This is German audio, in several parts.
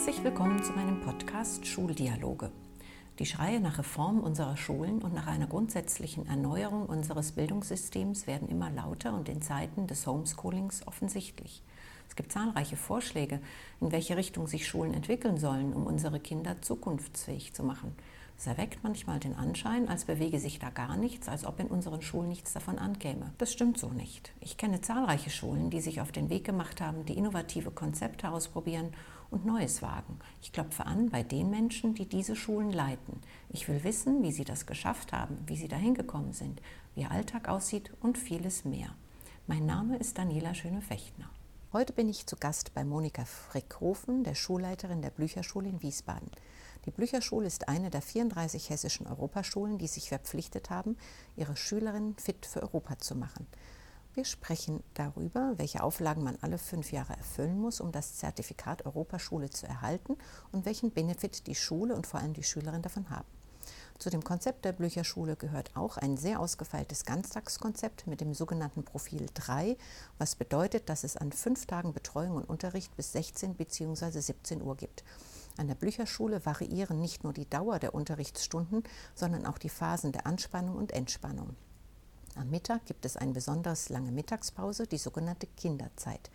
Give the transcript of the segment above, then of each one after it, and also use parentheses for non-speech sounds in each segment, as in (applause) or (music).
Herzlich willkommen zu meinem Podcast Schuldialoge. Die Schreie nach Reform unserer Schulen und nach einer grundsätzlichen Erneuerung unseres Bildungssystems werden immer lauter und in Zeiten des Homeschoolings offensichtlich. Es gibt zahlreiche Vorschläge, in welche Richtung sich Schulen entwickeln sollen, um unsere Kinder zukunftsfähig zu machen. Es erweckt manchmal den Anschein, als bewege sich da gar nichts, als ob in unseren Schulen nichts davon ankäme. Das stimmt so nicht. Ich kenne zahlreiche Schulen, die sich auf den Weg gemacht haben, die innovative Konzepte ausprobieren und Neues wagen. Ich klopfe an bei den Menschen, die diese Schulen leiten. Ich will wissen, wie sie das geschafft haben, wie sie dahin gekommen sind, wie ihr Alltag aussieht und vieles mehr. Mein Name ist Daniela Schöne-Fechtner. Heute bin ich zu Gast bei Monika Frickhofen, der Schulleiterin der Blücherschule in Wiesbaden. Die Blücherschule ist eine der 34 hessischen Europaschulen, die sich verpflichtet haben, ihre Schülerinnen fit für Europa zu machen. Wir sprechen darüber, welche Auflagen man alle fünf Jahre erfüllen muss, um das Zertifikat Europaschule zu erhalten und welchen Benefit die Schule und vor allem die Schülerinnen davon haben. Zu dem Konzept der Blücherschule gehört auch ein sehr ausgefeiltes Ganztagskonzept mit dem sogenannten Profil 3, was bedeutet, dass es an fünf Tagen Betreuung und Unterricht bis 16 bzw. 17 Uhr gibt. An der Blücherschule variieren nicht nur die Dauer der Unterrichtsstunden, sondern auch die Phasen der Anspannung und Entspannung. Am Mittag gibt es eine besonders lange Mittagspause, die sogenannte Kinderzeit.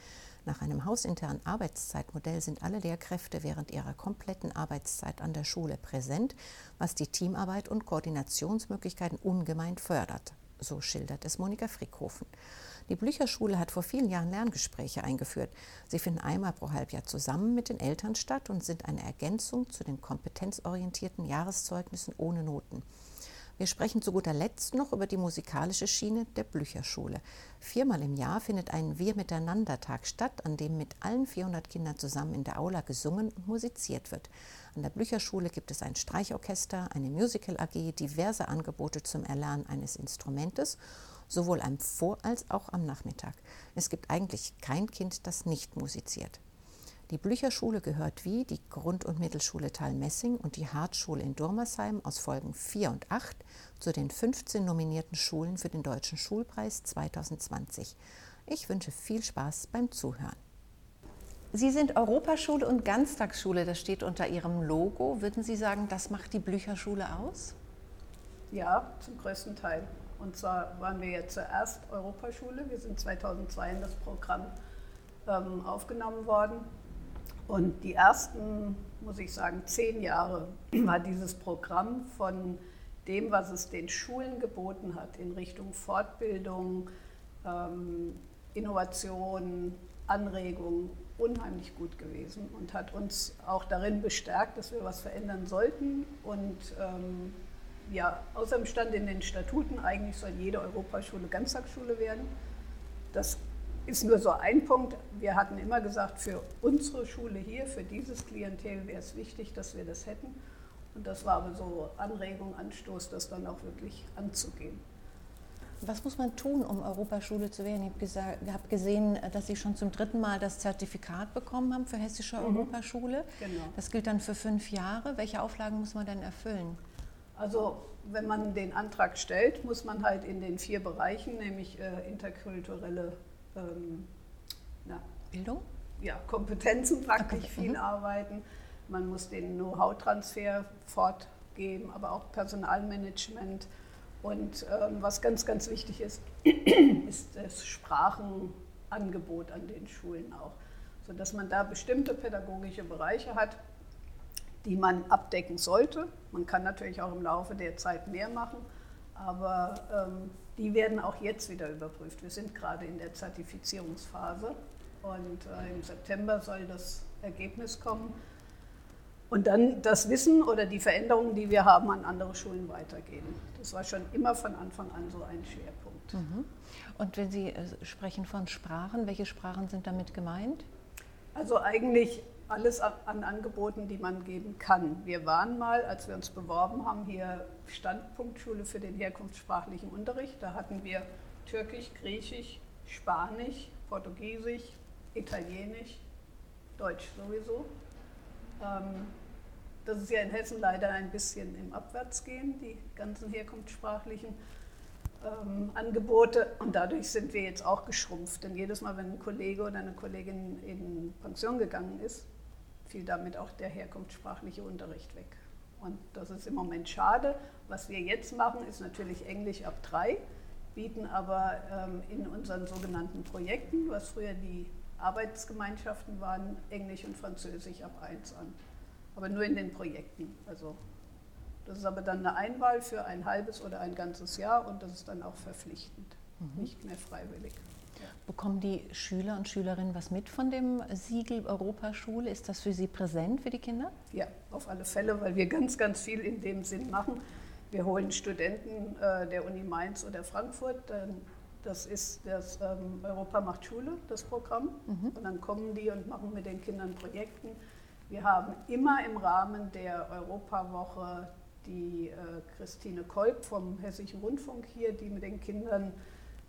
Nach einem hausinternen Arbeitszeitmodell sind alle Lehrkräfte während ihrer kompletten Arbeitszeit an der Schule präsent, was die Teamarbeit und Koordinationsmöglichkeiten ungemein fördert. So schildert es Monika Frickhofen. Die Blücherschule hat vor vielen Jahren Lerngespräche eingeführt. Sie finden einmal pro Halbjahr zusammen mit den Eltern statt und sind eine Ergänzung zu den kompetenzorientierten Jahreszeugnissen ohne Noten. Wir sprechen zu guter Letzt noch über die musikalische Schiene der Blücherschule. Viermal im Jahr findet ein Wir miteinander Tag statt, an dem mit allen 400 Kindern zusammen in der Aula gesungen und musiziert wird. An der Blücherschule gibt es ein Streichorchester, eine Musical AG, diverse Angebote zum Erlernen eines Instrumentes sowohl am Vor- als auch am Nachmittag. Es gibt eigentlich kein Kind, das nicht musiziert. Die Blücherschule gehört wie die Grund- und Mittelschule Talmessing und die Hartschule in Durmersheim aus Folgen 4 und 8 zu den 15 nominierten Schulen für den Deutschen Schulpreis 2020. Ich wünsche viel Spaß beim Zuhören. Sie sind Europaschule und Ganztagsschule, das steht unter Ihrem Logo. Würden Sie sagen, das macht die Blücherschule aus? Ja, zum größten Teil. Und zwar waren wir ja zuerst Europaschule. Wir sind 2002 in das Programm ähm, aufgenommen worden. Und die ersten, muss ich sagen, zehn Jahre (clears throat) war dieses Programm von dem, was es den Schulen geboten hat in Richtung Fortbildung, ähm, Innovation, Anregung unheimlich gut gewesen und hat uns auch darin bestärkt, dass wir was verändern sollten und ähm, ja, außerdem stand in den Statuten, eigentlich soll jede Europaschule Ganztagsschule werden. Das ist nur so ein Punkt. Wir hatten immer gesagt, für unsere Schule hier, für dieses Klientel wäre es wichtig, dass wir das hätten. Und das war aber so Anregung, Anstoß, das dann auch wirklich anzugehen. Was muss man tun, um Europaschule zu werden? Ich habe gesehen, dass Sie schon zum dritten Mal das Zertifikat bekommen haben für hessische mhm. Europaschule. Genau. Das gilt dann für fünf Jahre. Welche Auflagen muss man dann erfüllen? Also wenn man den Antrag stellt, muss man halt in den vier Bereichen, nämlich äh, interkulturelle ähm, na, Bildung, ja, Kompetenzen praktisch okay. viel mhm. arbeiten. Man muss den Know-how-Transfer fortgeben, aber auch Personalmanagement. Und ähm, was ganz, ganz wichtig ist, (clears throat) ist das Sprachenangebot an den Schulen auch, sodass man da bestimmte pädagogische Bereiche hat, die man abdecken sollte. Man kann natürlich auch im Laufe der Zeit mehr machen, aber ähm, die werden auch jetzt wieder überprüft. Wir sind gerade in der Zertifizierungsphase und äh, im September soll das Ergebnis kommen und dann das Wissen oder die Veränderungen, die wir haben, an andere Schulen weitergeben. Das war schon immer von Anfang an so ein Schwerpunkt. Mhm. Und wenn Sie äh, sprechen von Sprachen, welche Sprachen sind damit gemeint? Also eigentlich alles an Angeboten, die man geben kann. Wir waren mal, als wir uns beworben haben, hier Standpunktschule für den herkunftssprachlichen Unterricht. Da hatten wir Türkisch, Griechisch, Spanisch, Portugiesisch, Italienisch, Deutsch sowieso. Ähm, das ist ja in Hessen leider ein bisschen im Abwärtsgehen, die ganzen herkunftssprachlichen ähm, Angebote und dadurch sind wir jetzt auch geschrumpft. Denn jedes Mal, wenn ein Kollege oder eine Kollegin in Pension gegangen ist, fiel damit auch der herkunftssprachliche Unterricht weg. Und das ist im Moment schade. Was wir jetzt machen, ist natürlich Englisch ab drei, bieten aber ähm, in unseren sogenannten Projekten, was früher die Arbeitsgemeinschaften waren, Englisch und Französisch ab eins an. Aber nur in den Projekten. Also das ist aber dann eine Einwahl für ein halbes oder ein ganzes Jahr und das ist dann auch verpflichtend, mhm. nicht mehr freiwillig. Bekommen die Schüler und Schülerinnen was mit von dem Siegel Europaschule? Ist das für Sie präsent, für die Kinder? Ja, auf alle Fälle, weil wir ganz, ganz viel in dem Sinn machen. Wir holen Studenten äh, der Uni Mainz oder Frankfurt. das ist das ähm, Europa macht Schule, das Programm. Mhm. Und dann kommen die und machen mit den Kindern Projekten. Wir haben immer im Rahmen der Europawoche die äh, Christine Kolb vom Hessischen Rundfunk hier, die mit den Kindern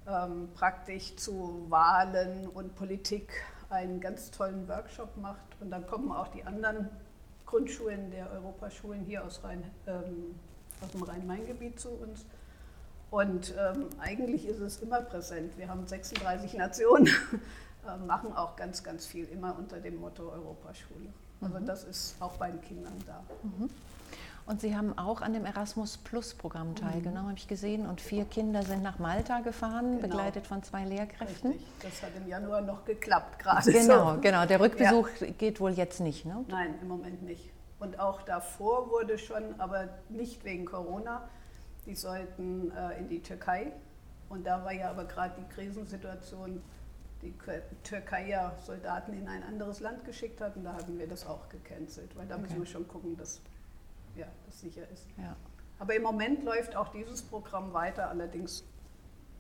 ähm, praktisch zu Wahlen und Politik einen ganz tollen Workshop macht. Und dann kommen auch die anderen Grundschulen der Europaschulen hier aus, Rhein, ähm, aus dem Rhein-Main-Gebiet zu uns. Und ähm, eigentlich ist es immer präsent. Wir haben 36 Nationen, (laughs) äh, machen auch ganz, ganz viel immer unter dem Motto Europaschule. Also mhm. das ist auch bei den Kindern da. Mhm. Und Sie haben auch an dem Erasmus Plus Programm teilgenommen, mhm. habe ich gesehen. Und vier Kinder sind nach Malta gefahren, genau. begleitet von zwei Lehrkräften. Richtig. Das hat im Januar noch geklappt gerade. Genau, so. genau. Der Rückbesuch ja. geht wohl jetzt nicht, ne? Nein, im Moment nicht. Und auch davor wurde schon, aber nicht wegen Corona, die sollten äh, in die Türkei. Und da war ja aber gerade die Krisensituation, die Türkei ja Soldaten in ein anderes Land geschickt hat. Und da haben wir das auch gecancelt, weil da okay. müssen wir schon gucken, dass ja, das sicher ist. Ja. Aber im Moment läuft auch dieses Programm weiter, allerdings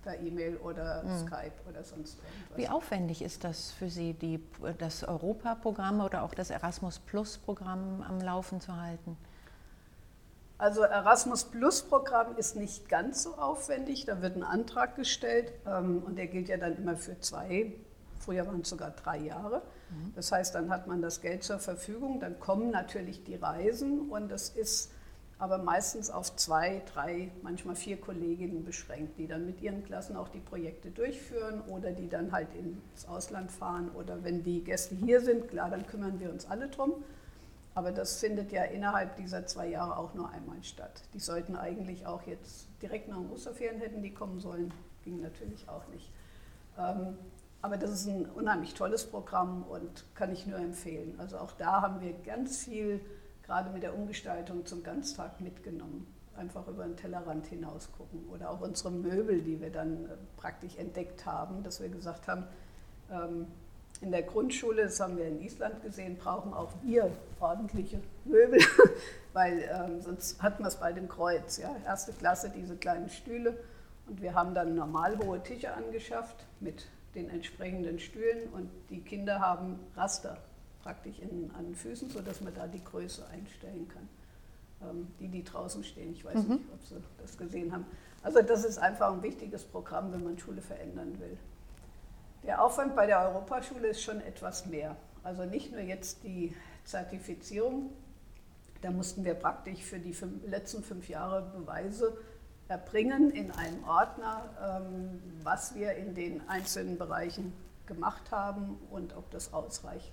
per E-Mail oder mhm. Skype oder sonst irgendwas. Wie aufwendig ist das für Sie, die, das Europaprogramm oder auch das Erasmus Plus-Programm am Laufen zu halten? Also Erasmus Plus-Programm ist nicht ganz so aufwendig. Da wird ein Antrag gestellt ähm, und der gilt ja dann immer für zwei, früher waren es sogar drei Jahre. Mhm. Das heißt, dann hat man das Geld zur Verfügung, dann kommen natürlich die Reisen und es ist aber meistens auf zwei, drei, manchmal vier Kolleginnen beschränkt, die dann mit ihren Klassen auch die Projekte durchführen oder die dann halt ins Ausland fahren oder wenn die Gäste hier sind, klar, dann kümmern wir uns alle drum. Aber das findet ja innerhalb dieser zwei Jahre auch nur einmal statt. Die sollten eigentlich auch jetzt direkt nach den Osterferien hätten die kommen sollen, ging natürlich auch nicht. Ähm, aber das ist ein unheimlich tolles Programm und kann ich nur empfehlen. Also auch da haben wir ganz viel, gerade mit der Umgestaltung zum Ganztag mitgenommen. Einfach über den Tellerrand hinaus gucken. Oder auch unsere Möbel, die wir dann äh, praktisch entdeckt haben, dass wir gesagt haben, ähm, in der Grundschule, das haben wir in Island gesehen, brauchen auch wir ordentliche Möbel, (laughs) weil ähm, sonst hatten wir es bei dem Kreuz. Ja? Erste Klasse diese kleinen Stühle und wir haben dann normal hohe Tische angeschafft mit den entsprechenden Stühlen und die Kinder haben Raster praktisch in, an den Füßen, sodass man da die Größe einstellen kann. Ähm, die, die draußen stehen, ich weiß mhm. nicht, ob Sie das gesehen haben. Also das ist einfach ein wichtiges Programm, wenn man Schule verändern will. Der Aufwand bei der Europaschule ist schon etwas mehr. Also nicht nur jetzt die Zertifizierung, da mussten wir praktisch für die fünf, letzten fünf Jahre Beweise erbringen in einem Ordner, ähm, was wir in den einzelnen Bereichen gemacht haben und ob das ausreicht.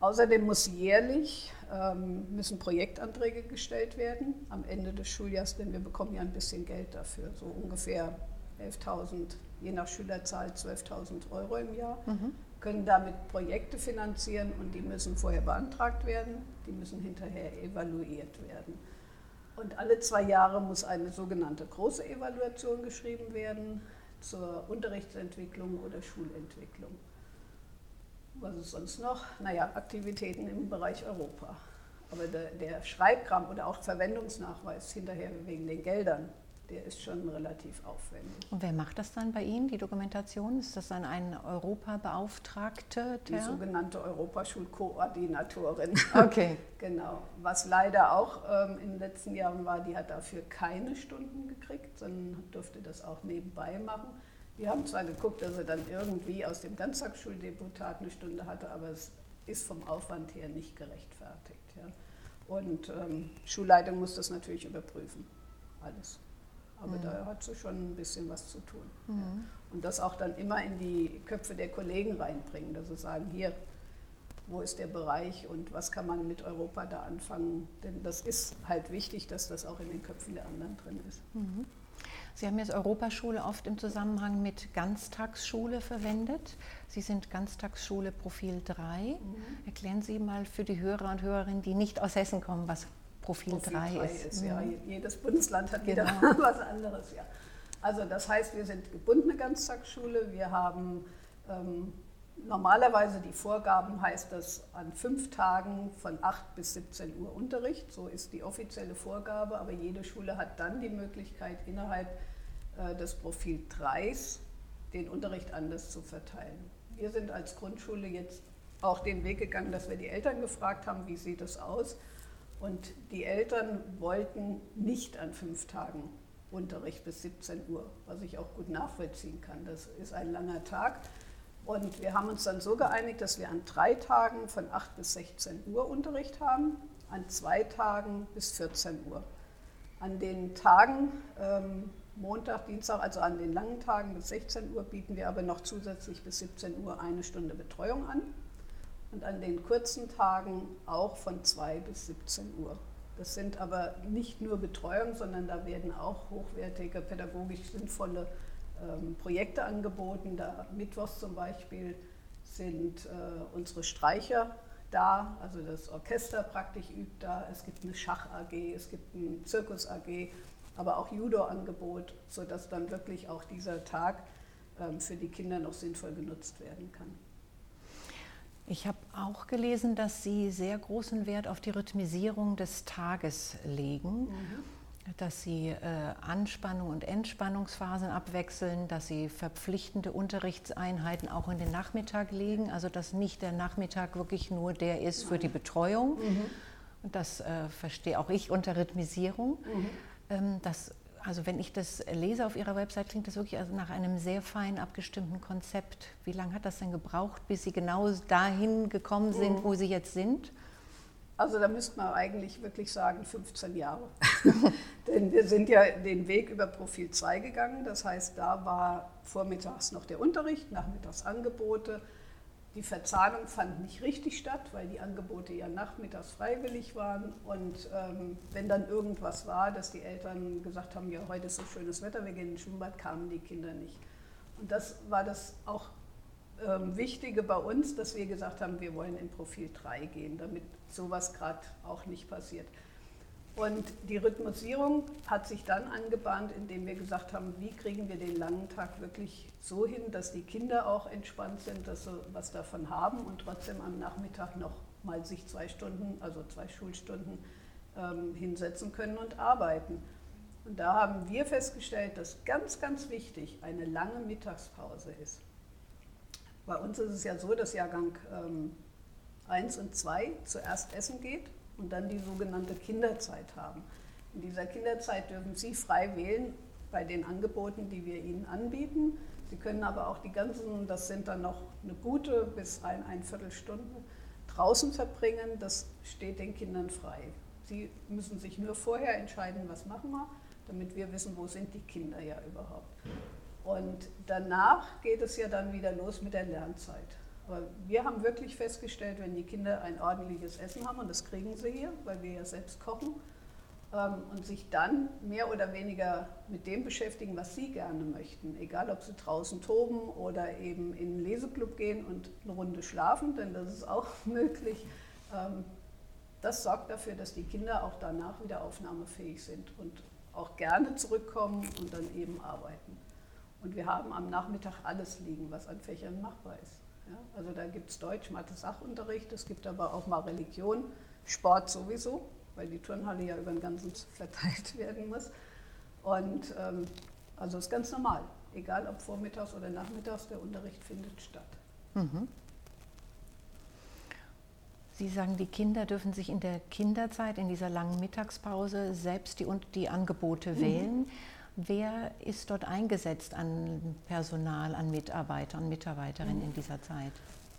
Außerdem muss jährlich ähm, müssen Projektanträge gestellt werden am Ende des Schuljahres, denn wir bekommen ja ein bisschen Geld dafür, so ungefähr 11.000, je nach Schülerzahl 12.000 Euro im Jahr, mhm. können damit Projekte finanzieren und die müssen vorher beantragt werden, die müssen hinterher evaluiert werden. Und alle zwei Jahre muss eine sogenannte große Evaluation geschrieben werden zur Unterrichtsentwicklung oder Schulentwicklung. Was ist sonst noch? Naja, Aktivitäten im Bereich Europa. Aber der, der Schreibkram oder auch Verwendungsnachweis hinterher wegen den Geldern, der ist schon relativ aufwendig. Und wer macht das dann bei Ihnen, die Dokumentation? Ist das dann ein Europabeauftragte? Die sogenannte Europaschulkoordinatorin. (laughs) Okay. genau. Was leider auch ähm, in den letzten Jahren war, die hat dafür keine Stunden gekriegt, sondern durfte das auch nebenbei machen. Wir haben zwar geguckt, dass er dann irgendwie aus dem Ganztagsschuldeputat eine Stunde hatte, aber es ist vom Aufwand her nicht gerechtfertigt. Ja. Und ähm, Schulleitung muss das natürlich überprüfen. Alles. Aber mhm. da hat sie schon ein bisschen was zu tun. Mhm. Und das auch dann immer in die Köpfe der Kollegen reinbringen, dass sie sagen, hier, wo ist der Bereich und was kann man mit Europa da anfangen. Denn das ist halt wichtig, dass das auch in den Köpfen der anderen drin ist. Mhm. Sie haben jetzt Europaschule oft im Zusammenhang mit Ganztagsschule verwendet. Sie sind Ganztagsschule Profil 3. Mhm. Erklären Sie mal für die Hörer und Hörerinnen, die nicht aus Hessen kommen, was Profil, Profil 3, 3 ist. ist mhm. ja, jedes Bundesland hat genau. wieder (laughs) was anderes. Ja. Also das heißt, wir sind gebundene Ganztagsschule. Wir haben ähm, normalerweise die Vorgaben, heißt das an fünf Tagen von 8 bis 17 Uhr Unterricht. So ist die offizielle Vorgabe. Aber jede Schule hat dann die Möglichkeit, innerhalb äh, des Profil 3 den Unterricht anders zu verteilen. Wir sind als Grundschule jetzt auch den Weg gegangen, dass wir die Eltern gefragt haben, wie sieht es aus. Und die Eltern wollten nicht an fünf Tagen Unterricht bis 17 Uhr, was ich auch gut nachvollziehen kann. Das ist ein langer Tag. Und wir haben uns dann so geeinigt, dass wir an drei Tagen von 8 bis 16 Uhr Unterricht haben, an zwei Tagen bis 14 Uhr. An den Tagen, ähm, Montag, Dienstag, also an den langen Tagen bis 16 Uhr, bieten wir aber noch zusätzlich bis 17 Uhr eine Stunde Betreuung an. Und an den kurzen Tagen auch von 2 bis 17 Uhr. Das sind aber nicht nur Betreuung, sondern da werden auch hochwertige, pädagogisch sinnvolle ähm, Projekte angeboten. Da Mittwochs zum Beispiel sind äh, unsere Streicher da, also das Orchester praktisch übt da. Es gibt eine Schach-AG, es gibt ein Zirkus-AG, aber auch Judo-Angebot, sodass dann wirklich auch dieser Tag ähm, für die Kinder noch sinnvoll genutzt werden kann. Ich habe auch gelesen, dass Sie sehr großen Wert auf die Rhythmisierung des Tages legen, mhm. dass Sie äh, Anspannung und Entspannungsphasen abwechseln, dass Sie verpflichtende Unterrichtseinheiten auch in den Nachmittag legen, also dass nicht der Nachmittag wirklich nur der ist für die Betreuung. Mhm. Das äh, verstehe auch ich unter Rhythmisierung. Mhm. Ähm, dass also wenn ich das lese auf Ihrer Website, klingt das wirklich also nach einem sehr fein abgestimmten Konzept. Wie lange hat das denn gebraucht, bis Sie genau dahin gekommen sind, mhm. wo Sie jetzt sind? Also da müsste man eigentlich wirklich sagen 15 Jahre. (laughs) Denn wir sind ja den Weg über Profil 2 gegangen. Das heißt, da war vormittags noch der Unterricht, nachmittags Angebote, die Verzahnung fand nicht richtig statt, weil die Angebote ja nachmittags freiwillig waren. Und ähm, wenn dann irgendwas war, dass die Eltern gesagt haben, ja, heute ist so schönes Wetter, wir gehen ins Schwimmbad, kamen die Kinder nicht. Und das war das auch ähm, Wichtige bei uns, dass wir gesagt haben, wir wollen in Profil 3 gehen, damit sowas gerade auch nicht passiert. Und die Rhythmusierung hat sich dann angebahnt, indem wir gesagt haben, wie kriegen wir den langen Tag wirklich so hin, dass die Kinder auch entspannt sind, dass sie was davon haben und trotzdem am Nachmittag noch mal sich zwei Stunden, also zwei Schulstunden ähm, hinsetzen können und arbeiten. Und da haben wir festgestellt, dass ganz, ganz wichtig eine lange Mittagspause ist. Bei uns ist es ja so, dass Jahrgang ähm, 1 und 2 zuerst essen geht und dann die sogenannte Kinderzeit haben. In dieser Kinderzeit dürfen Sie frei wählen bei den Angeboten, die wir Ihnen anbieten. Sie können aber auch die ganzen, das sind dann noch eine gute bis ein, ein Viertelstunde, draußen verbringen. Das steht den Kindern frei. Sie müssen sich nur vorher entscheiden, was machen wir, damit wir wissen, wo sind die Kinder ja überhaupt. Und danach geht es ja dann wieder los mit der Lernzeit. Aber wir haben wirklich festgestellt, wenn die Kinder ein ordentliches Essen haben, und das kriegen sie hier, weil wir ja selbst kochen, ähm, und sich dann mehr oder weniger mit dem beschäftigen, was sie gerne möchten. Egal, ob sie draußen toben oder eben in den Leseklub gehen und eine Runde schlafen, denn das ist auch (laughs) möglich. Ähm, das sorgt dafür, dass die Kinder auch danach wieder aufnahmefähig sind und auch gerne zurückkommen und dann eben arbeiten. Und wir haben am Nachmittag alles liegen, was an Fächern machbar ist. Ja, also da gibt es Deutsch, Mathe, Sachunterricht, es gibt aber auch mal Religion, Sport sowieso, weil die Turnhalle ja über den ganzen verteilt (laughs) werden muss. Und ähm, also ist ganz normal, egal ob vormittags oder nachmittags, der Unterricht findet statt. Mhm. Sie sagen, die Kinder dürfen sich in der Kinderzeit, in dieser langen Mittagspause, selbst die, die Angebote mhm. wählen. Wer ist dort eingesetzt an Personal, an Mitarbeitern und Mitarbeiterinnen in dieser Zeit?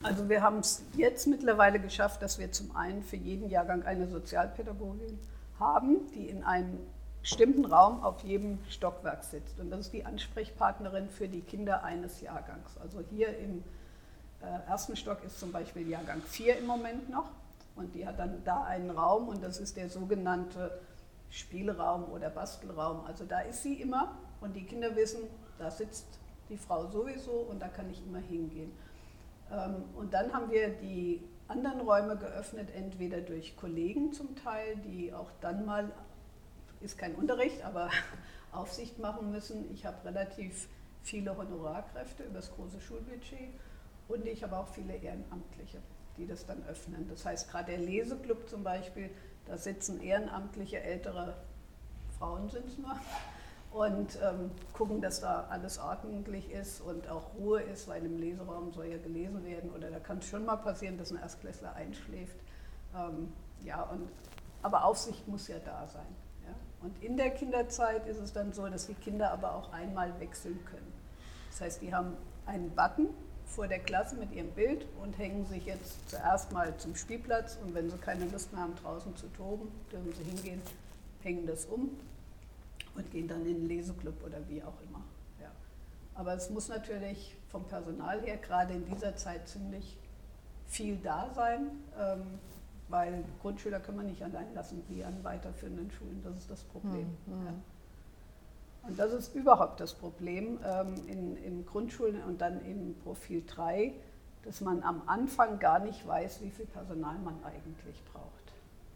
Also wir haben es jetzt mittlerweile geschafft, dass wir zum einen für jeden Jahrgang eine Sozialpädagogin haben, die in einem bestimmten Raum auf jedem Stockwerk sitzt. Und das ist die Ansprechpartnerin für die Kinder eines Jahrgangs. Also hier im äh, ersten Stock ist zum Beispiel Jahrgang 4 im Moment noch. Und die hat dann da einen Raum und das ist der sogenannte Spielraum oder Bastelraum. Also da ist sie immer und die Kinder wissen, da sitzt die Frau sowieso und da kann ich immer hingehen. Ähm, und dann haben wir die anderen Räume geöffnet, entweder durch Kollegen zum Teil, die auch dann mal, ist kein Unterricht, aber (laughs) Aufsicht machen müssen. Ich habe relativ viele Honorarkräfte über das große Schulbudget und ich habe auch viele Ehrenamtliche, die das dann öffnen. Das heißt, gerade der Leseclub zum Beispiel, da sitzen ehrenamtliche ältere Frauen sind es nur und ähm, gucken, dass da alles ordentlich ist und auch Ruhe ist, weil im Leseraum soll ja gelesen werden oder da kann es schon mal passieren, dass ein Erstklässler einschläft. Ähm, ja, und, aber Aufsicht muss ja da sein. Ja? Und in der Kinderzeit ist es dann so, dass die Kinder aber auch einmal wechseln können. Das heißt, die haben einen Button vor der Klasse mit ihrem Bild und hängen sich jetzt zuerst mal zum Spielplatz und wenn sie keine Lust mehr haben, draußen zu toben, dürfen sie hingehen, hängen das um und gehen dann in den Leseclub oder wie auch immer. Ja. Aber es muss natürlich vom Personal her gerade in dieser Zeit ziemlich viel da sein, ähm, weil Grundschüler können wir nicht allein lassen wie an weiterführenden Schulen. Das ist das Problem. Mhm. Ja. Und das ist überhaupt das Problem ähm, in, in Grundschulen und dann im Profil 3, dass man am Anfang gar nicht weiß, wie viel Personal man eigentlich braucht.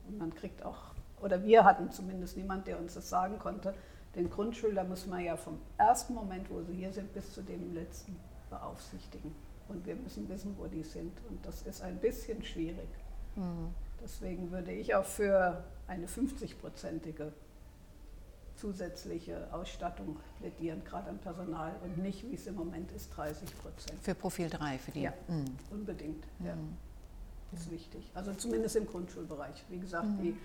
Und man kriegt auch, oder wir hatten zumindest niemand, der uns das sagen konnte, den Grundschüler muss man ja vom ersten Moment, wo sie hier sind, bis zu dem letzten beaufsichtigen. Und wir müssen wissen, wo die sind. Und das ist ein bisschen schwierig. Mhm. Deswegen würde ich auch für eine 50-prozentige zusätzliche Ausstattung plädieren, gerade an Personal und nicht, wie es im Moment ist, 30 Prozent. Für Profil 3, für die? Ja, mhm. unbedingt. Ja. Mhm. Ist wichtig. Also zumindest im Grundschulbereich. Wie gesagt, mhm. die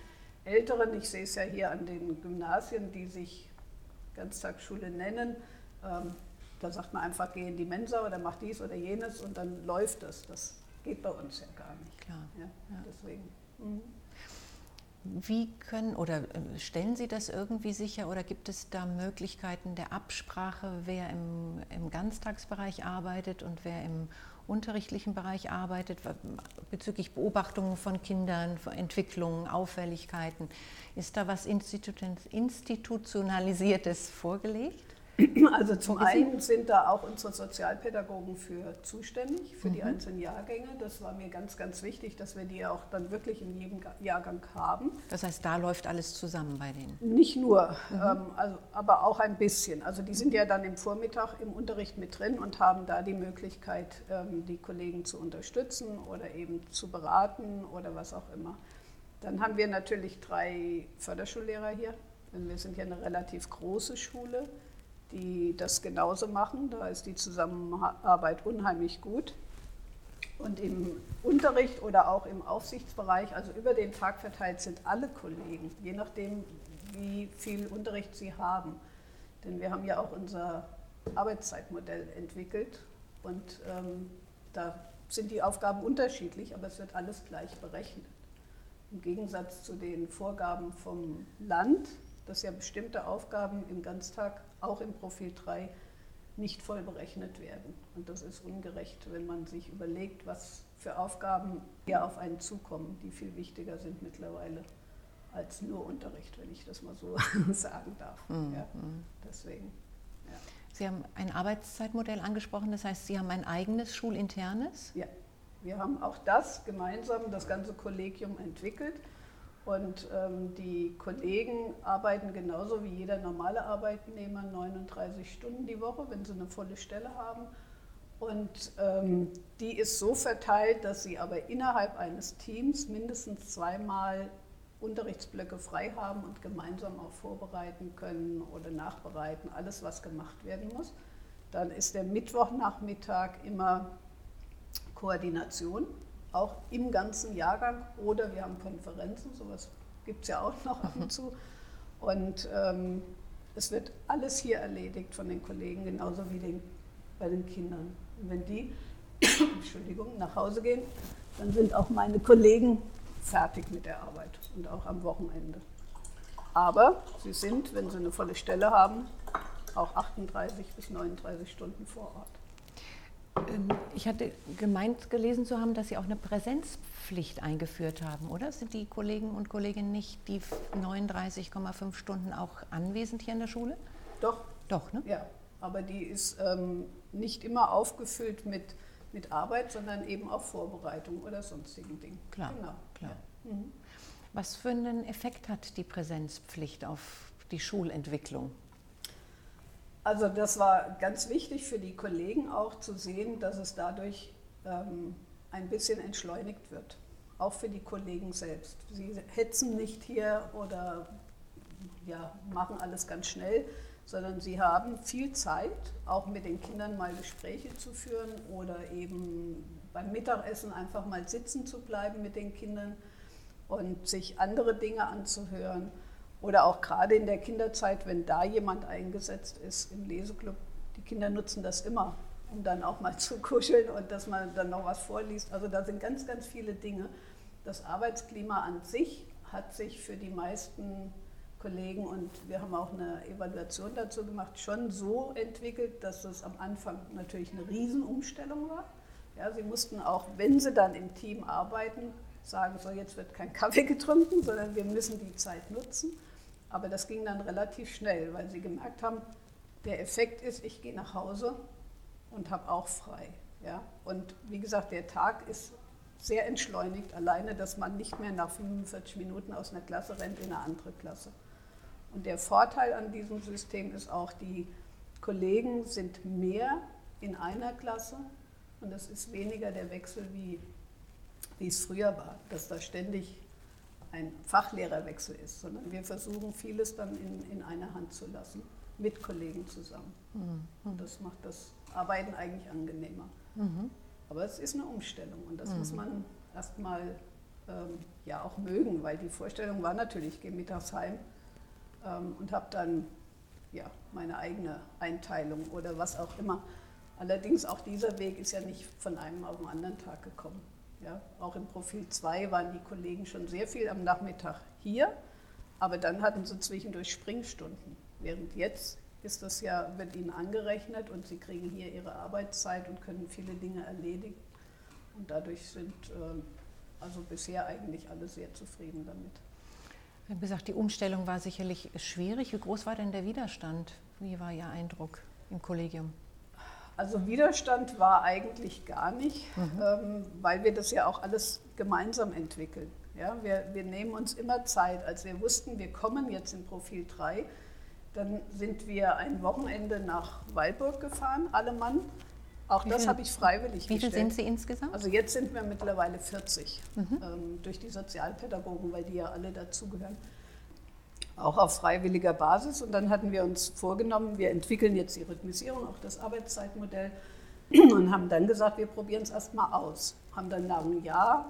Älteren, ich sehe es ja hier an den Gymnasien, die sich Ganztagsschule nennen, ähm, da sagt man einfach, geh in die Mensa oder mach dies oder jenes und dann läuft das. Das geht bei uns ja gar nicht. Klar. Ja, ja. Deswegen. Wie können oder äh, stellen Sie das irgendwie sicher oder gibt es da Möglichkeiten der Absprache, wer im, im Ganztagsbereich arbeitet und wer im unterrichtlichen Bereich arbeitet, bezüglich Beobachtungen von Kindern, Entwicklungen, Auffälligkeiten? Ist da was Institutionalisiertes vorgelegt? (clears throat) Also zum einen sind da auch unsere Sozialpädagogen für zuständig, für mhm. die einzelnen Jahrgänge. Das war mir ganz, ganz wichtig, dass wir die auch dann wirklich in jedem Jahrgang haben. Das heißt, da läuft alles zusammen bei denen? Nicht nur, mhm. ähm, also, aber auch ein bisschen. Also die sind ja dann im Vormittag im Unterricht mit drin und haben da die Möglichkeit, ähm, die Kollegen zu unterstützen oder eben zu beraten oder was auch immer. Dann haben wir natürlich drei Förderschullehrer hier, denn wir sind ja eine relativ große Schule die das genauso machen. Da ist die Zusammenarbeit unheimlich gut. Und im Unterricht oder auch im Aufsichtsbereich, also über den Tag verteilt, sind alle Kollegen, je nachdem, wie viel Unterricht sie haben. Denn wir haben ja auch unser Arbeitszeitmodell entwickelt und ähm, da sind die Aufgaben unterschiedlich, aber es wird alles gleich berechnet. Im Gegensatz zu den Vorgaben vom Land, dass ja bestimmte Aufgaben im Ganztag auch im Profil 3 nicht voll berechnet werden. Und das ist ungerecht, wenn man sich überlegt, was für Aufgaben hier auf einen zukommen, die viel wichtiger sind mittlerweile als nur Unterricht, wenn ich das mal so (laughs) sagen darf. Mhm. Ja, deswegen. Ja. Sie haben ein Arbeitszeitmodell angesprochen, das heißt, Sie haben ein eigenes schulinternes? Ja, wir haben auch das gemeinsam, das ganze Kollegium entwickelt. Und ähm, die Kollegen arbeiten genauso wie jeder normale Arbeitnehmer 39 Stunden die Woche, wenn sie eine volle Stelle haben. Und ähm, die ist so verteilt, dass sie aber innerhalb eines Teams mindestens zweimal Unterrichtsblöcke frei haben und gemeinsam auch vorbereiten können oder nachbereiten, alles was gemacht werden muss. Dann ist der Mittwochnachmittag immer Koordination auch im ganzen Jahrgang oder wir haben Konferenzen, sowas gibt es ja auch noch ab und zu. Und ähm, es wird alles hier erledigt von den Kollegen, genauso wie den, bei den Kindern. Und wenn die (coughs) Entschuldigung, nach Hause gehen, dann sind auch meine Kollegen fertig mit der Arbeit und auch am Wochenende. Aber sie sind, wenn sie eine volle Stelle haben, auch 38 bis 39 Stunden vor Ort. Ähm, ich hatte gemeint gelesen zu haben, dass Sie auch eine Präsenzpflicht eingeführt haben, oder? Sind die Kollegen und Kolleginnen nicht die 39,5 Stunden auch anwesend hier in der Schule? Doch. Doch, ne? Ja, aber die ist ähm, nicht immer aufgefüllt mit, mit Arbeit, sondern eben auch Vorbereitung oder sonstigen Dingen. Klar, genau. klar. Ja. Mhm. Was für einen Effekt hat die Präsenzpflicht auf die Schulentwicklung? Also das war ganz wichtig für die Kollegen auch zu sehen, dass es dadurch ähm, ein bisschen entschleunigt wird, auch für die Kollegen selbst. Sie hetzen nicht hier oder ja, machen alles ganz schnell, sondern sie haben viel Zeit, auch mit den Kindern mal Gespräche zu führen oder eben beim Mittagessen einfach mal sitzen zu bleiben mit den Kindern und sich andere Dinge anzuhören. Oder auch gerade in der Kinderzeit, wenn da jemand eingesetzt ist im Leseclub, die Kinder nutzen das immer, um dann auch mal (laughs) zu kuscheln und dass man dann noch was vorliest. Also da sind ganz, ganz viele Dinge. Das Arbeitsklima an sich hat sich für die meisten Kollegen und wir haben auch eine Evaluation dazu gemacht, schon so entwickelt, dass es am Anfang natürlich eine Riesenumstellung war. Ja, sie mussten auch, wenn sie dann im Team arbeiten, sagen, so jetzt wird kein Kaffee getrunken, sondern wir müssen die Zeit nutzen. Aber das ging dann relativ schnell, weil sie gemerkt haben, der Effekt ist, ich gehe nach Hause und habe auch frei. Ja? Und wie gesagt, der Tag ist sehr entschleunigt, alleine, dass man nicht mehr nach 45 Minuten aus einer Klasse rennt in eine andere Klasse. Und der Vorteil an diesem System ist auch, die Kollegen sind mehr in einer Klasse und es ist weniger der Wechsel, wie, wie es früher war, dass da ständig ein Fachlehrerwechsel ist, sondern wir versuchen vieles dann in, in einer Hand zu lassen, mit Kollegen zusammen. Mhm. Und das macht das Arbeiten eigentlich angenehmer. Mhm. Aber es ist eine Umstellung und das mhm. muss man erstmal ähm, ja auch mögen, weil die Vorstellung war natürlich, ich gehe mittags heim ähm, und habe dann ja, meine eigene Einteilung oder was auch immer. Allerdings auch dieser Weg ist ja nicht von einem auf den anderen Tag gekommen. Ja, auch im Profil 2 waren die Kollegen schon sehr viel am Nachmittag hier, aber dann hatten sie zwischendurch Springstunden. Während jetzt ist das ja, wird ihnen angerechnet und sie kriegen hier ihre Arbeitszeit und können viele Dinge erledigen. Und dadurch sind äh, also bisher eigentlich alle sehr zufrieden damit. Sie haben gesagt, die Umstellung war sicherlich schwierig. Wie groß war denn der Widerstand? Wie war Ihr Eindruck im Kollegium? Also Widerstand war eigentlich gar nicht, mhm. ähm, weil wir das ja auch alles gemeinsam entwickeln. Ja, wir, wir nehmen uns immer Zeit. Als wir wussten, wir kommen jetzt in Profil 3, dann sind wir ein Wochenende nach Weilburg gefahren, alle Mann. Auch wie das habe ich freiwillig Wie viele sind Sie insgesamt? Also jetzt sind wir mittlerweile 40 mhm. ähm, durch die Sozialpädagogen, weil die ja alle dazugehören auch auf freiwilliger Basis. Und dann hatten wir uns vorgenommen, wir entwickeln jetzt die Rhythmisierung, auch das Arbeitszeitmodell, und haben dann gesagt, wir probieren es erstmal aus. Haben dann nach einem Jahr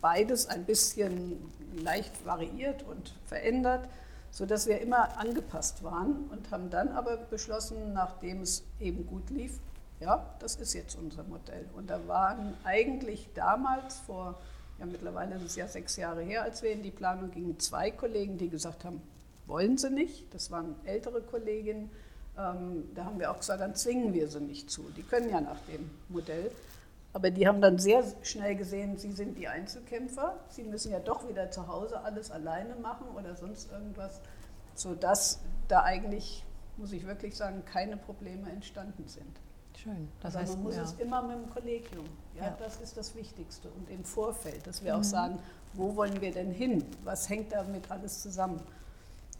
beides ein bisschen leicht variiert und verändert, sodass wir immer angepasst waren und haben dann aber beschlossen, nachdem es eben gut lief, ja, das ist jetzt unser Modell. Und da waren eigentlich damals vor ja, mittlerweile ist es ja sechs Jahre her, als wir in die Planung gingen, zwei Kollegen, die gesagt haben, wollen sie nicht. Das waren ältere Kolleginnen. Ähm, da haben wir auch gesagt, dann zwingen wir sie nicht zu. Die können ja nach dem Modell. Aber die haben dann sehr schnell gesehen, sie sind die Einzelkämpfer. Sie müssen ja doch wieder zu Hause alles alleine machen oder sonst irgendwas, sodass da eigentlich, muss ich wirklich sagen, keine Probleme entstanden sind. Schön. Das Aber heißt, man muss ja. es immer mit dem Kollegium. Ja, ja, Das ist das Wichtigste. Und im Vorfeld, dass wir mhm. auch sagen, wo wollen wir denn hin? Was hängt damit alles zusammen?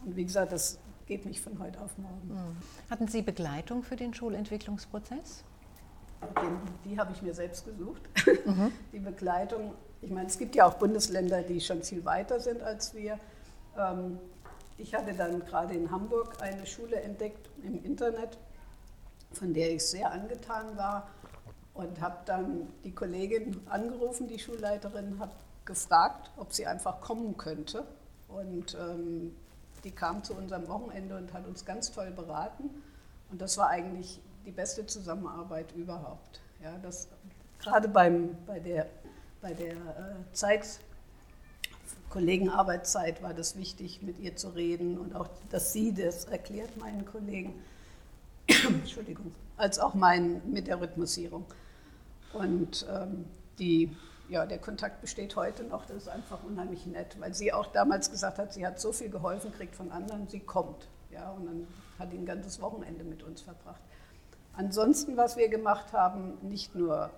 Und wie gesagt, das geht nicht von heute auf morgen. Mhm. Hatten Sie Begleitung für den Schulentwicklungsprozess? Die, die habe ich mir selbst gesucht. Mhm. (laughs) Die Begleitung, ich meine, es gibt ja auch Bundesländer, die schon viel weiter sind als wir. Ähm, ich hatte dann gerade in Hamburg eine Schule entdeckt im Internet, von der ich sehr angetan war und habe dann die Kollegin angerufen, die Schulleiterin, habe gefragt, ob sie einfach kommen könnte. Und ähm, die kam zu unserem Wochenende und hat uns ganz toll beraten. Und das war eigentlich die beste Zusammenarbeit überhaupt. Ja, das, gerade beim, bei der, bei der äh, Zeit, Kollegenarbeitszeit war das wichtig, mit ihr zu reden und auch, dass sie das erklärt, meinen Kollegen. Entschuldigung, als auch mein mit der Rhythmusierung. Und ähm, die, ja, der Kontakt besteht heute noch, das ist einfach unheimlich nett, weil sie auch damals gesagt hat, sie hat so viel geholfen, kriegt von anderen, sie kommt. Ja, und dann hat sie ein ganzes Wochenende mit uns verbracht. Ansonsten, was wir gemacht haben, nicht nur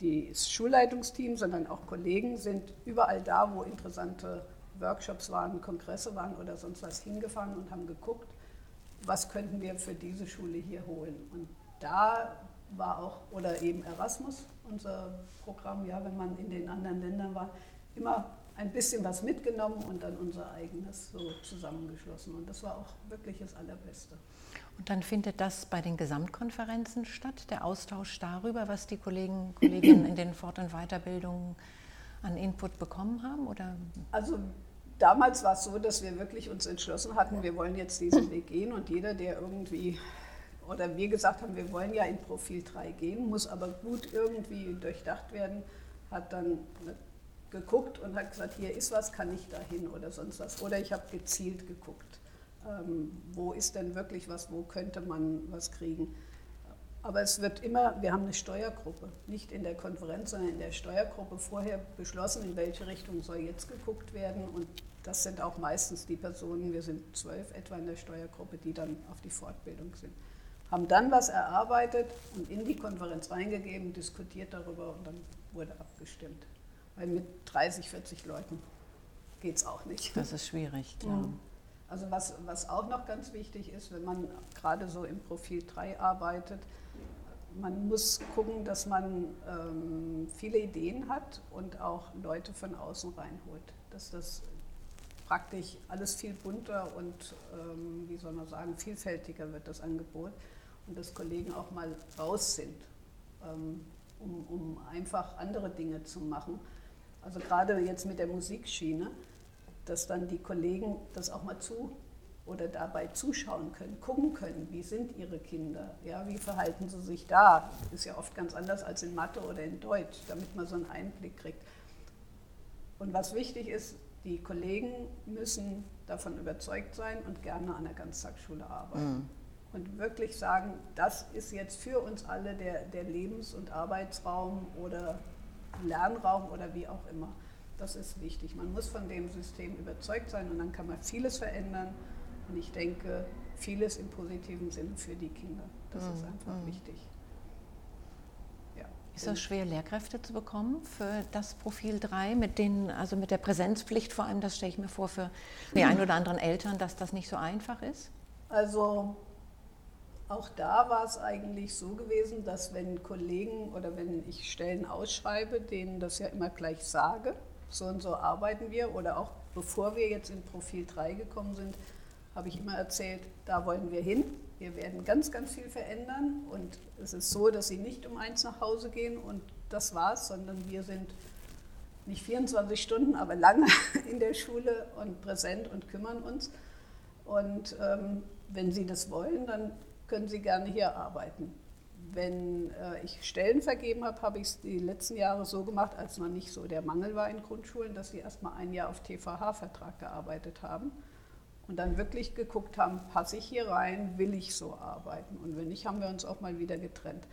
das Schulleitungsteam, sondern auch Kollegen sind überall da, wo interessante Workshops waren, Kongresse waren oder sonst was hingefahren und haben geguckt, was könnten wir für diese Schule hier holen. Und da war auch, oder eben Erasmus, unser Programm, ja, wenn man in den anderen Ländern war, immer ein bisschen was mitgenommen und dann unser eigenes so zusammengeschlossen. Und das war auch wirklich das Allerbeste. Und dann findet das bei den Gesamtkonferenzen statt, der Austausch darüber, was die Kollegen, Kolleginnen in den Fort- und Weiterbildungen an Input bekommen haben? Oder? Also damals war es so, dass wir wirklich uns entschlossen hatten, wir wollen jetzt diesen Weg gehen und jeder, der irgendwie, oder wir gesagt haben, wir wollen ja in Profil 3 gehen, muss aber gut irgendwie durchdacht werden, hat dann geguckt und hat gesagt, hier ist was, kann ich da hin oder sonst was. Oder ich habe gezielt geguckt, ähm, wo ist denn wirklich was, wo könnte man was kriegen. Aber es wird immer, wir haben eine Steuergruppe, nicht in der Konferenz, sondern in der Steuergruppe vorher beschlossen, in welche Richtung soll jetzt geguckt werden. Und das sind auch meistens die Personen, wir sind zwölf etwa in der Steuergruppe, die dann auf die Fortbildung sind. Haben dann was erarbeitet und in die Konferenz reingegeben, diskutiert darüber und dann wurde abgestimmt. Weil mit 30, 40 Leuten geht es auch nicht. Das ist schwierig, klar. Mhm. Also was, was auch noch ganz wichtig ist, wenn man gerade so im Profil 3 arbeitet, man muss gucken, dass man ähm, viele Ideen hat und auch Leute von außen reinholt. Dass das praktisch alles viel bunter und, ähm, wie soll man sagen, vielfältiger wird, das Angebot. Und dass Kollegen auch mal raus sind, ähm, um, um einfach andere Dinge zu machen. Also gerade jetzt mit der Musikschiene, dass dann die Kollegen das auch mal zu oder dabei zuschauen können, gucken können, wie sind ihre Kinder, ja, wie verhalten sie sich da. Ist ja oft ganz anders als in Mathe oder in Deutsch, damit man so einen Einblick kriegt. Und was wichtig ist, die Kollegen müssen davon überzeugt sein und gerne an der Ganztagsschule arbeiten. Mhm. Und wirklich sagen, das ist jetzt für uns alle der, der Lebens- und Arbeitsraum oder Lernraum oder wie auch immer. Das ist wichtig. Man muss von dem System überzeugt sein und dann kann man vieles verändern und ich denke, vieles im positiven Sinne für die Kinder. Das mhm. ist einfach mhm. wichtig. Ja. Ist es schwer, Lehrkräfte zu bekommen für das Profil 3, mit den, also mit der Präsenzpflicht vor allem, das stelle ich mir vor für die ein oder anderen Eltern, dass das nicht so einfach ist? Also auch da war es eigentlich so gewesen, dass wenn Kollegen oder wenn ich Stellen ausschreibe, denen das ja immer gleich sage, so und so arbeiten wir oder auch bevor wir jetzt in Profil 3 gekommen sind, habe ich immer erzählt, da wollen wir hin. Wir werden ganz, ganz viel verändern und es ist so, dass sie nicht um eins nach Hause gehen und das war's, sondern wir sind nicht 24 Stunden, aber lange (laughs) in der Schule und präsent und kümmern uns. Und ähm, wenn Sie das wollen, dann können Sie gerne hier arbeiten. Wenn äh, ich Stellen vergeben habe, habe ich es die letzten Jahre so gemacht, als noch nicht so der Mangel war in Grundschulen, dass sie erst mal ein Jahr auf TVH-Vertrag gearbeitet haben und dann wirklich geguckt haben, passe ich hier rein, will ich so arbeiten. Und wenn nicht, haben wir uns auch mal wieder getrennt.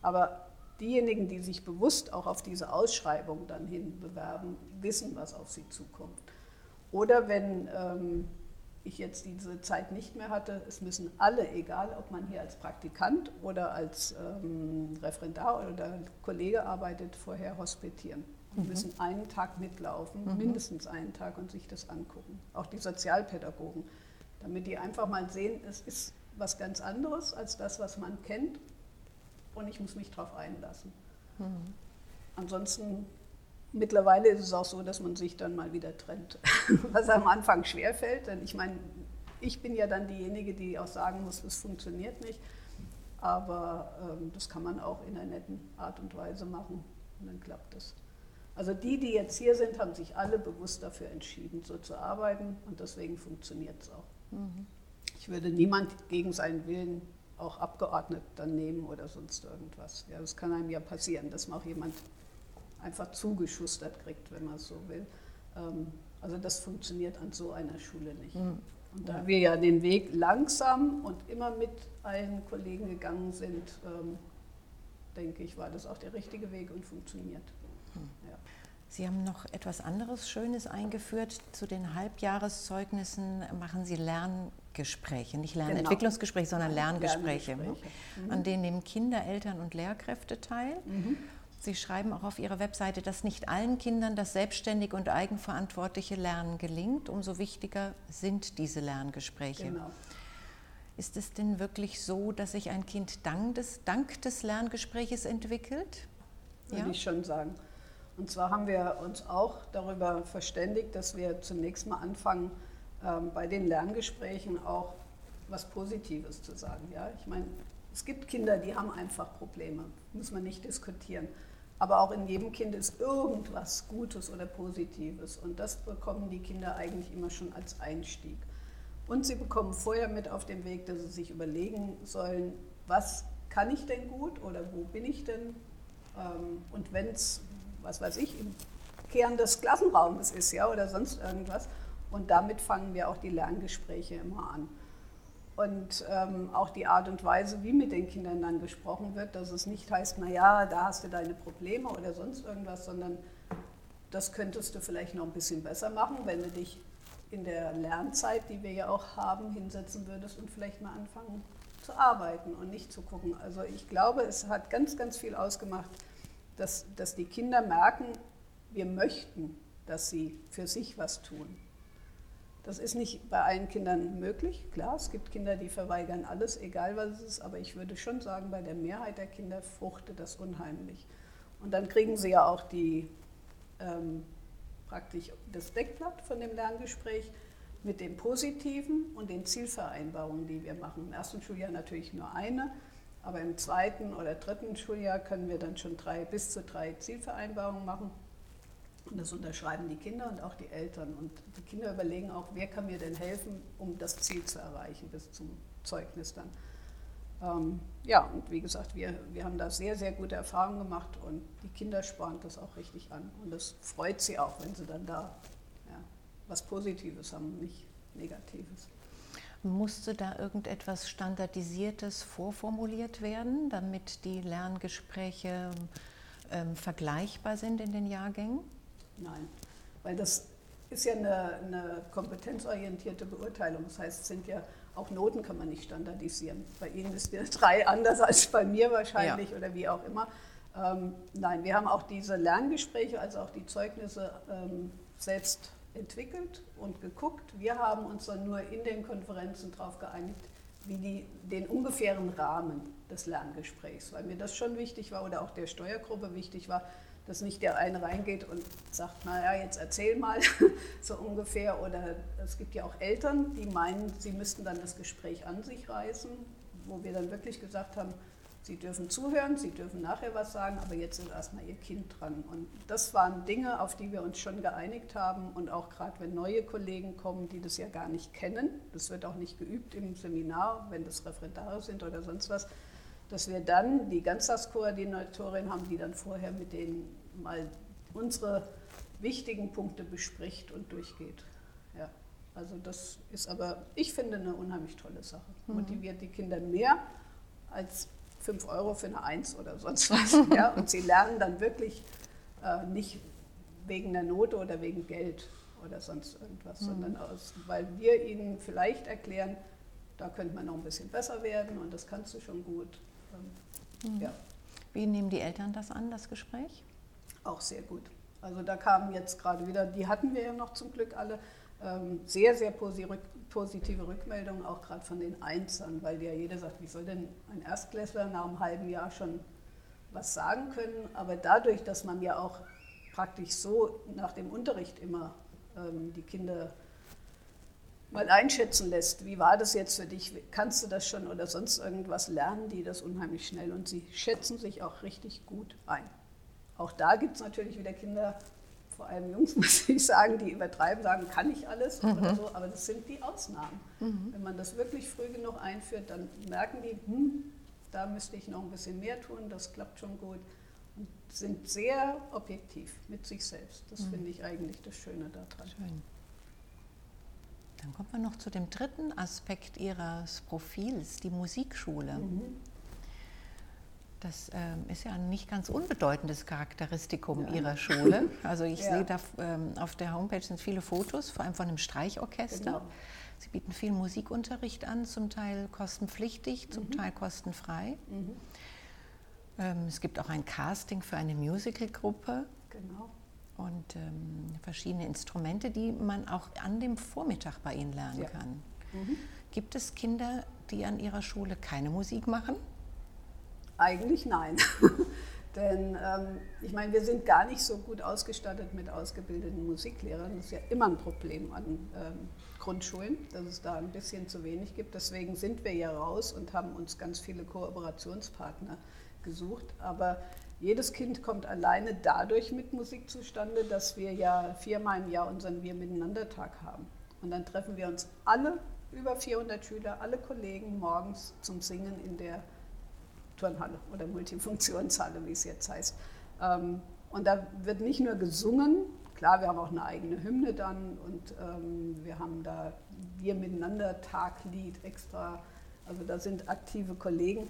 Aber diejenigen, die sich bewusst auch auf diese Ausschreibung dann hin bewerben, wissen, was auf sie zukommt. Oder wenn ähm, ich jetzt diese Zeit nicht mehr hatte, es müssen alle, egal ob man hier als Praktikant oder als ähm, Referendar oder Kollege arbeitet, vorher hospitieren. Die mhm. müssen einen Tag mitlaufen, mhm. mindestens einen Tag und sich das angucken. Auch die Sozialpädagogen, damit die einfach mal sehen, es ist was ganz anderes als das, was man kennt und ich muss mich darauf einlassen. Mhm. Ansonsten, mittlerweile ist es auch so, dass man sich dann mal wieder trennt, (laughs) was am Anfang schwerfällt, denn ich meine, ich bin ja dann diejenige, die auch sagen muss, es funktioniert nicht, aber ähm, das kann man auch in einer netten Art und Weise machen und dann klappt es. Also die, die jetzt hier sind, haben sich alle bewusst dafür entschieden, so zu arbeiten und deswegen funktioniert es auch. Mhm. Ich würde niemand gegen seinen Willen auch abgeordnet dann nehmen oder sonst irgendwas. Ja, das kann einem ja passieren, dass man auch jemand einfach zugeschustert kriegt, wenn man es so will. Ähm, also das funktioniert an so einer Schule nicht. Mhm. Und da wir ja den Weg langsam und immer mit allen Kollegen gegangen sind, ähm, denke ich, war das auch der richtige Weg und funktioniert. Hm. Sie haben noch etwas anderes Schönes eingeführt. Zu den Halbjahreszeugnissen machen Sie Lerngespräche, nicht Lernentwicklungsgespräche, genau. sondern Lerngespräche, Lerngespräche. Mhm. an denen nehmen Kinder, Eltern und Lehrkräfte teil. Mhm. Sie schreiben auch auf Ihrer Webseite, dass nicht allen Kindern das selbstständige und eigenverantwortliche Lernen gelingt. Umso wichtiger sind diese Lerngespräche. Genau. Ist es denn wirklich so, dass sich ein Kind dank des, dank des Lerngespräches entwickelt? Würde ja? ich schon sagen. Und zwar haben wir uns auch darüber verständigt, dass wir zunächst mal anfangen, ähm, bei den Lerngesprächen auch was Positives zu sagen. Ja? Ich meine, es gibt Kinder, die haben einfach Probleme, muss man nicht diskutieren. Aber auch in jedem Kind ist irgendwas Gutes oder Positives. Und das bekommen die Kinder eigentlich immer schon als Einstieg. Und sie bekommen vorher mit auf den Weg, dass sie sich überlegen sollen, was kann ich denn gut oder wo bin ich denn? Ähm, und wenn es was weiß ich, im Kern des Klassenraumes ist, ja, oder sonst irgendwas. Und damit fangen wir auch die Lerngespräche immer an. Und ähm, auch die Art und Weise, wie mit den Kindern dann gesprochen wird, dass es nicht heißt, naja, da hast du deine Probleme oder sonst irgendwas, sondern das könntest du vielleicht noch ein bisschen besser machen, wenn du dich in der Lernzeit, die wir ja auch haben, hinsetzen würdest und vielleicht mal anfangen zu arbeiten und nicht zu gucken. Also ich glaube, es hat ganz, ganz viel ausgemacht, dass, dass die Kinder merken, wir möchten, dass sie für sich was tun. Das ist nicht bei allen Kindern möglich. Klar, es gibt Kinder, die verweigern alles, egal was es ist, aber ich würde schon sagen, bei der Mehrheit der Kinder fruchtet das unheimlich. Und dann kriegen sie ja auch die, ähm, praktisch das Deckblatt von dem Lerngespräch mit den positiven und den Zielvereinbarungen, die wir machen. Im ersten Schuljahr natürlich nur eine, aber im zweiten oder dritten Schuljahr können wir dann schon drei, bis zu drei Zielvereinbarungen machen. Und das unterschreiben die Kinder und auch die Eltern. Und die Kinder überlegen auch, wer kann mir denn helfen, um das Ziel zu erreichen bis zum Zeugnis dann. Ähm, ja, und wie gesagt, wir, wir haben da sehr, sehr gute Erfahrungen gemacht und die Kinder spornt das auch richtig an. Und das freut sie auch, wenn sie dann da ja, was Positives haben, nicht Negatives. Musste da irgendetwas Standardisiertes vorformuliert werden, damit die Lerngespräche ähm, vergleichbar sind in den Jahrgängen? Nein, weil das ist ja eine, eine, kompetenzorientierte Beurteilung. Das heißt, sind ja auch Noten kann man nicht standardisieren. Bei Ihnen ist der (laughs) drei anders als bei mir wahrscheinlich ja. oder wie auch immer. Ähm, nein, wir haben auch diese Lerngespräche, also auch die Zeugnisse ähm, selbst entwickelt und geguckt. Wir haben uns dann nur in den Konferenzen darauf geeinigt, wie die, den ungefähren Rahmen des Lerngesprächs, weil mir das schon wichtig war oder auch der Steuergruppe wichtig war, dass nicht der eine reingeht und sagt, naja, jetzt erzähl mal (laughs) so ungefähr. Oder es gibt ja auch Eltern, die meinen, sie müssten dann das Gespräch an sich reißen, wo wir dann wirklich gesagt haben, Sie dürfen zuhören, Sie dürfen nachher was sagen, aber jetzt ist erstmal Ihr Kind dran. Und das waren Dinge, auf die wir uns schon geeinigt haben. Und auch gerade wenn neue Kollegen kommen, die das ja gar nicht kennen, das wird auch nicht geübt im Seminar, wenn das Referendare sind oder sonst was, dass wir dann die Ganztagskoordinatorin haben, die dann vorher mit denen mal unsere wichtigen Punkte bespricht und durchgeht. Ja. Also das ist aber, ich finde, eine unheimlich tolle Sache. Mhm. Motiviert die Kinder mehr als 5 Euro für eine Eins oder sonst was. (laughs) ja? Und sie lernen dann wirklich äh, nicht wegen der Note oder wegen Geld oder sonst irgendwas, mhm. sondern aus, weil wir ihnen vielleicht erklären, da könnte man noch ein bisschen besser werden und das kannst du schon gut. Ähm, mhm. ja. Wie nehmen die Eltern das an, das Gespräch? Auch sehr gut. Also da kamen jetzt gerade wieder, die hatten wir ja noch zum Glück alle, sehr, sehr positive Rückmeldungen, auch gerade von den Einzern, weil ja jeder sagt, wie soll denn ein Erstklässler nach einem halben Jahr schon was sagen können? Aber dadurch, dass man ja auch praktisch so nach dem Unterricht immer ähm, die Kinder mal einschätzen lässt, wie war das jetzt für dich, kannst du das schon oder sonst irgendwas, lernen die das unheimlich schnell und sie schätzen sich auch richtig gut ein. Auch da gibt es natürlich wieder Kinder, vor allem Jungs, (laughs) muss ich sagen, die übertreiben, sagen, kann ich alles mhm. oder so, aber das sind die Ausnahmen. Mhm. Wenn man das wirklich früh genug einführt, dann merken die, hm, da müsste ich noch ein bisschen mehr tun, das klappt schon gut. Und sind sehr objektiv mit sich selbst. Das mhm. finde ich eigentlich das Schöne daran. Schön. Dann kommen wir noch zu dem dritten Aspekt Ihres Profils, die Musikschule. Mhm. Das ähm, ist ja ein nicht ganz unbedeutendes Charakteristikum ja. Ihrer (laughs) Schule. Also ich ja. sehe da ähm, auf der Homepage sind viele Fotos, vor allem von einem Streichorchester. Genau. Sie bieten viel Musikunterricht an, zum Teil kostenpflichtig, zum mhm. Teil kostenfrei. Mhm. Ähm, es gibt auch ein Casting für eine Musicalgruppe. Genau. Und ähm, verschiedene Instrumente, die man auch an dem Vormittag bei Ihnen lernen ja. kann. Mhm. Gibt es Kinder, die an Ihrer Schule keine Musik machen? Eigentlich nein. (laughs) Denn ähm, ich meine, wir sind gar nicht so gut ausgestattet mit ausgebildeten Musiklehrern. Das ist ja immer ein Problem an ähm, Grundschulen, dass es da ein bisschen zu wenig gibt. Deswegen sind wir ja raus und haben uns ganz viele Kooperationspartner gesucht. Aber jedes Kind kommt alleine dadurch mit Musik zustande, dass wir ja viermal im Jahr unseren Wir miteinander Tag haben. Und dann treffen wir uns alle, über 400 Schüler, alle Kollegen morgens zum Singen in der Turnhalle oder Multifunktionshalle, wie es jetzt heißt. Ähm, und da wird nicht nur gesungen, klar, wir haben auch eine eigene Hymne dann und ähm, wir haben da Wir miteinander Taglied extra, also da sind aktive Kollegen.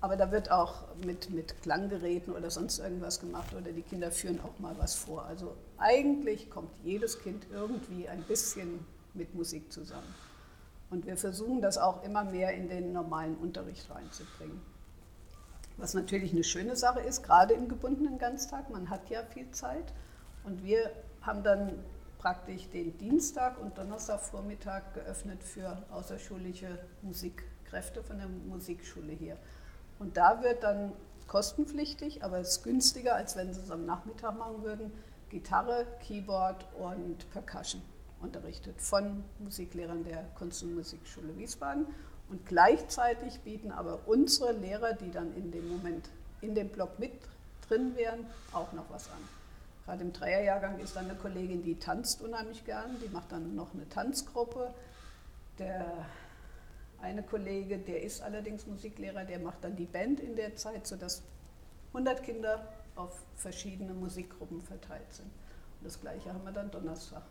Aber da wird auch mit, mit Klanggeräten oder sonst irgendwas gemacht oder die Kinder führen auch mal was vor. Also eigentlich kommt jedes Kind irgendwie ein bisschen mit Musik zusammen. Und wir versuchen das auch immer mehr in den normalen Unterricht reinzubringen. Was natürlich eine schöne Sache ist, gerade im gebundenen Ganztag. Man hat ja viel Zeit. Und wir haben dann praktisch den Dienstag und Donnerstagvormittag geöffnet für außerschulische Musikkräfte von der Musikschule hier. Und da wird dann kostenpflichtig, aber es ist günstiger, als wenn sie es am Nachmittag machen würden, Gitarre, Keyboard und Percussion unterrichtet von Musiklehrern der Kunst- und Musikschule Wiesbaden. Und gleichzeitig bieten aber unsere Lehrer, die dann in dem Moment in dem Block mit drin wären, auch noch was an. Gerade im Dreierjahrgang ist dann eine Kollegin, die tanzt unheimlich gern, die macht dann noch eine Tanzgruppe. Der eine Kollege, der ist allerdings Musiklehrer, der macht dann die Band in der Zeit, sodass 100 Kinder auf verschiedene Musikgruppen verteilt sind. Und das Gleiche haben wir dann Donnerstag.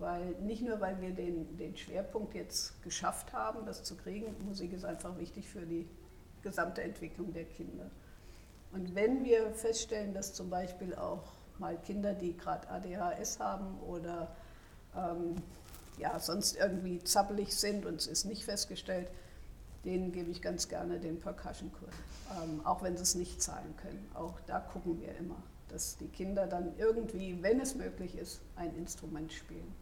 Weil nicht nur, weil wir den, den Schwerpunkt jetzt geschafft haben, das zu kriegen, Musik ist einfach wichtig für die gesamte Entwicklung der Kinder. Und wenn wir feststellen, dass zum Beispiel auch mal Kinder, die gerade ADHS haben oder ähm, ja, sonst irgendwie zappelig sind und es ist nicht festgestellt, denen gebe ich ganz gerne den Percussion-Kurs, ähm, auch wenn sie es nicht zahlen können. Auch da gucken wir immer, dass die Kinder dann irgendwie, wenn es möglich ist, ein Instrument spielen.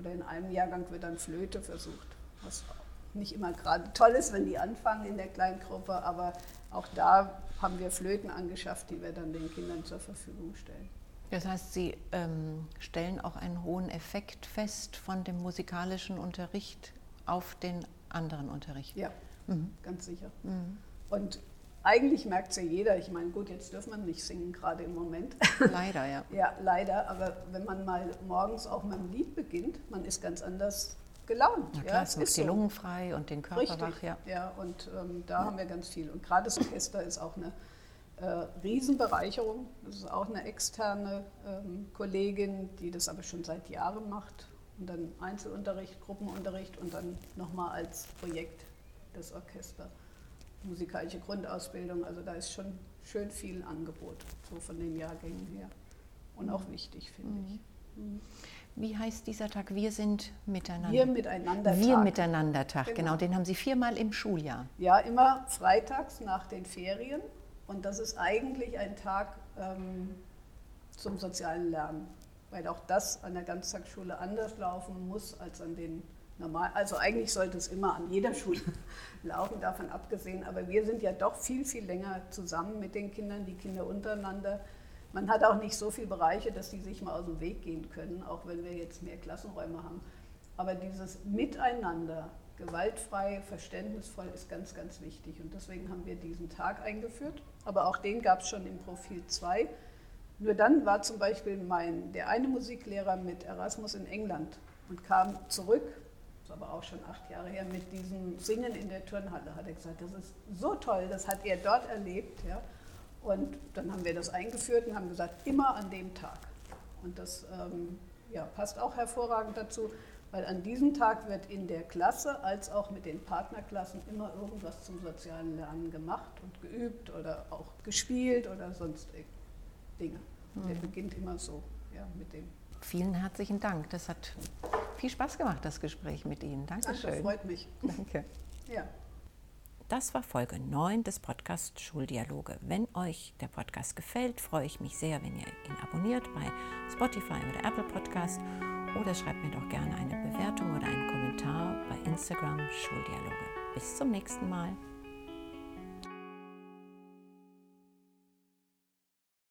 Oder in einem Jahrgang wird dann Flöte versucht, was nicht immer gerade toll ist, wenn die anfangen in der Kleingruppe, aber auch da haben wir Flöten angeschafft, die wir dann den Kindern zur Verfügung stellen. Das heißt, Sie ähm, stellen auch einen hohen Effekt fest von dem musikalischen Unterricht auf den anderen Unterricht. Ja, mhm. ganz sicher. Mhm. Und eigentlich merkt es ja jeder, ich meine, gut, jetzt dürfen wir nicht singen, gerade im Moment. (laughs) Leider, ja. ja, leider, aber wenn man mal morgens auch mit einem Lied beginnt, man ist ganz anders gelaunt. Na klar, ja, es macht die so. Lungen frei und den Körper Richtig, wach, ja. Ja, und ähm, da ja. haben wir ganz viel. Und gerade das Orchester ist auch eine äh, Riesenbereicherung. Das ist auch eine externe ähm, Kollegin, die das aber schon seit Jahren macht. Und dann Einzelunterricht, Gruppenunterricht und dann nochmal als Projekt das Orchester musikalische Grundausbildung. Also da ist schon schön viel Angebot, so von den Jahrgängen her. Und auch wichtig, finde mhm. ich. Mhm. Wie heißt dieser Tag? Wir sind miteinander. Wir miteinander Wir Tag. miteinander Tag, genau. genau. Den haben Sie viermal im Schuljahr. Ja, immer freitags nach den Ferien. Und das ist eigentlich ein Tag ähm, zum sozialen Lernen, weil auch das an der Ganztagsschule anders laufen muss als an den normal, also eigentlich sollte es immer an jeder Schule (laughs) laufen, davon abgesehen, aber wir sind ja doch viel, viel länger zusammen mit den Kindern, die Kinder untereinander. Man hat auch nicht so viele Bereiche, dass die sich mal aus dem Weg gehen können, auch wenn wir jetzt mehr Klassenräume haben. Aber dieses Miteinander, gewaltfrei, verständnisvoll, ist ganz, ganz wichtig. Und deswegen haben wir diesen Tag eingeführt. Aber auch den gab es schon im Profil 2. Nur dann war zum Beispiel mein, der eine Musiklehrer mit Erasmus in England und kam zurück ist aber auch schon acht Jahre her, mit diesem Singen in der Turnhalle, hat er gesagt, das ist so toll, das hat er dort erlebt. Ja. Und dann haben wir das eingeführt und haben gesagt, immer an dem Tag. Und das ähm, ja, passt auch hervorragend dazu. Weil an diesem Tag wird in der Klasse als auch mit den Partnerklassen immer irgendwas zum sozialen Lernen gemacht und geübt oder auch gespielt oder sonst Dinge. Mhm. Der beginnt immer so, ja, mit dem. Vielen herzlichen Dank. Das hat viel Spaß gemacht, das Gespräch mit Ihnen. Dankeschön. Danke, freut mich. Danke. Ja. Das war Folge 9 des Podcasts Schuldialoge. Wenn euch der Podcast gefällt, freue ich mich sehr, wenn ihr ihn abonniert bei Spotify oder Apple Podcast oder schreibt mir doch gerne eine Bewertung oder einen Kommentar bei Instagram Schuldialoge. Bis zum nächsten Mal.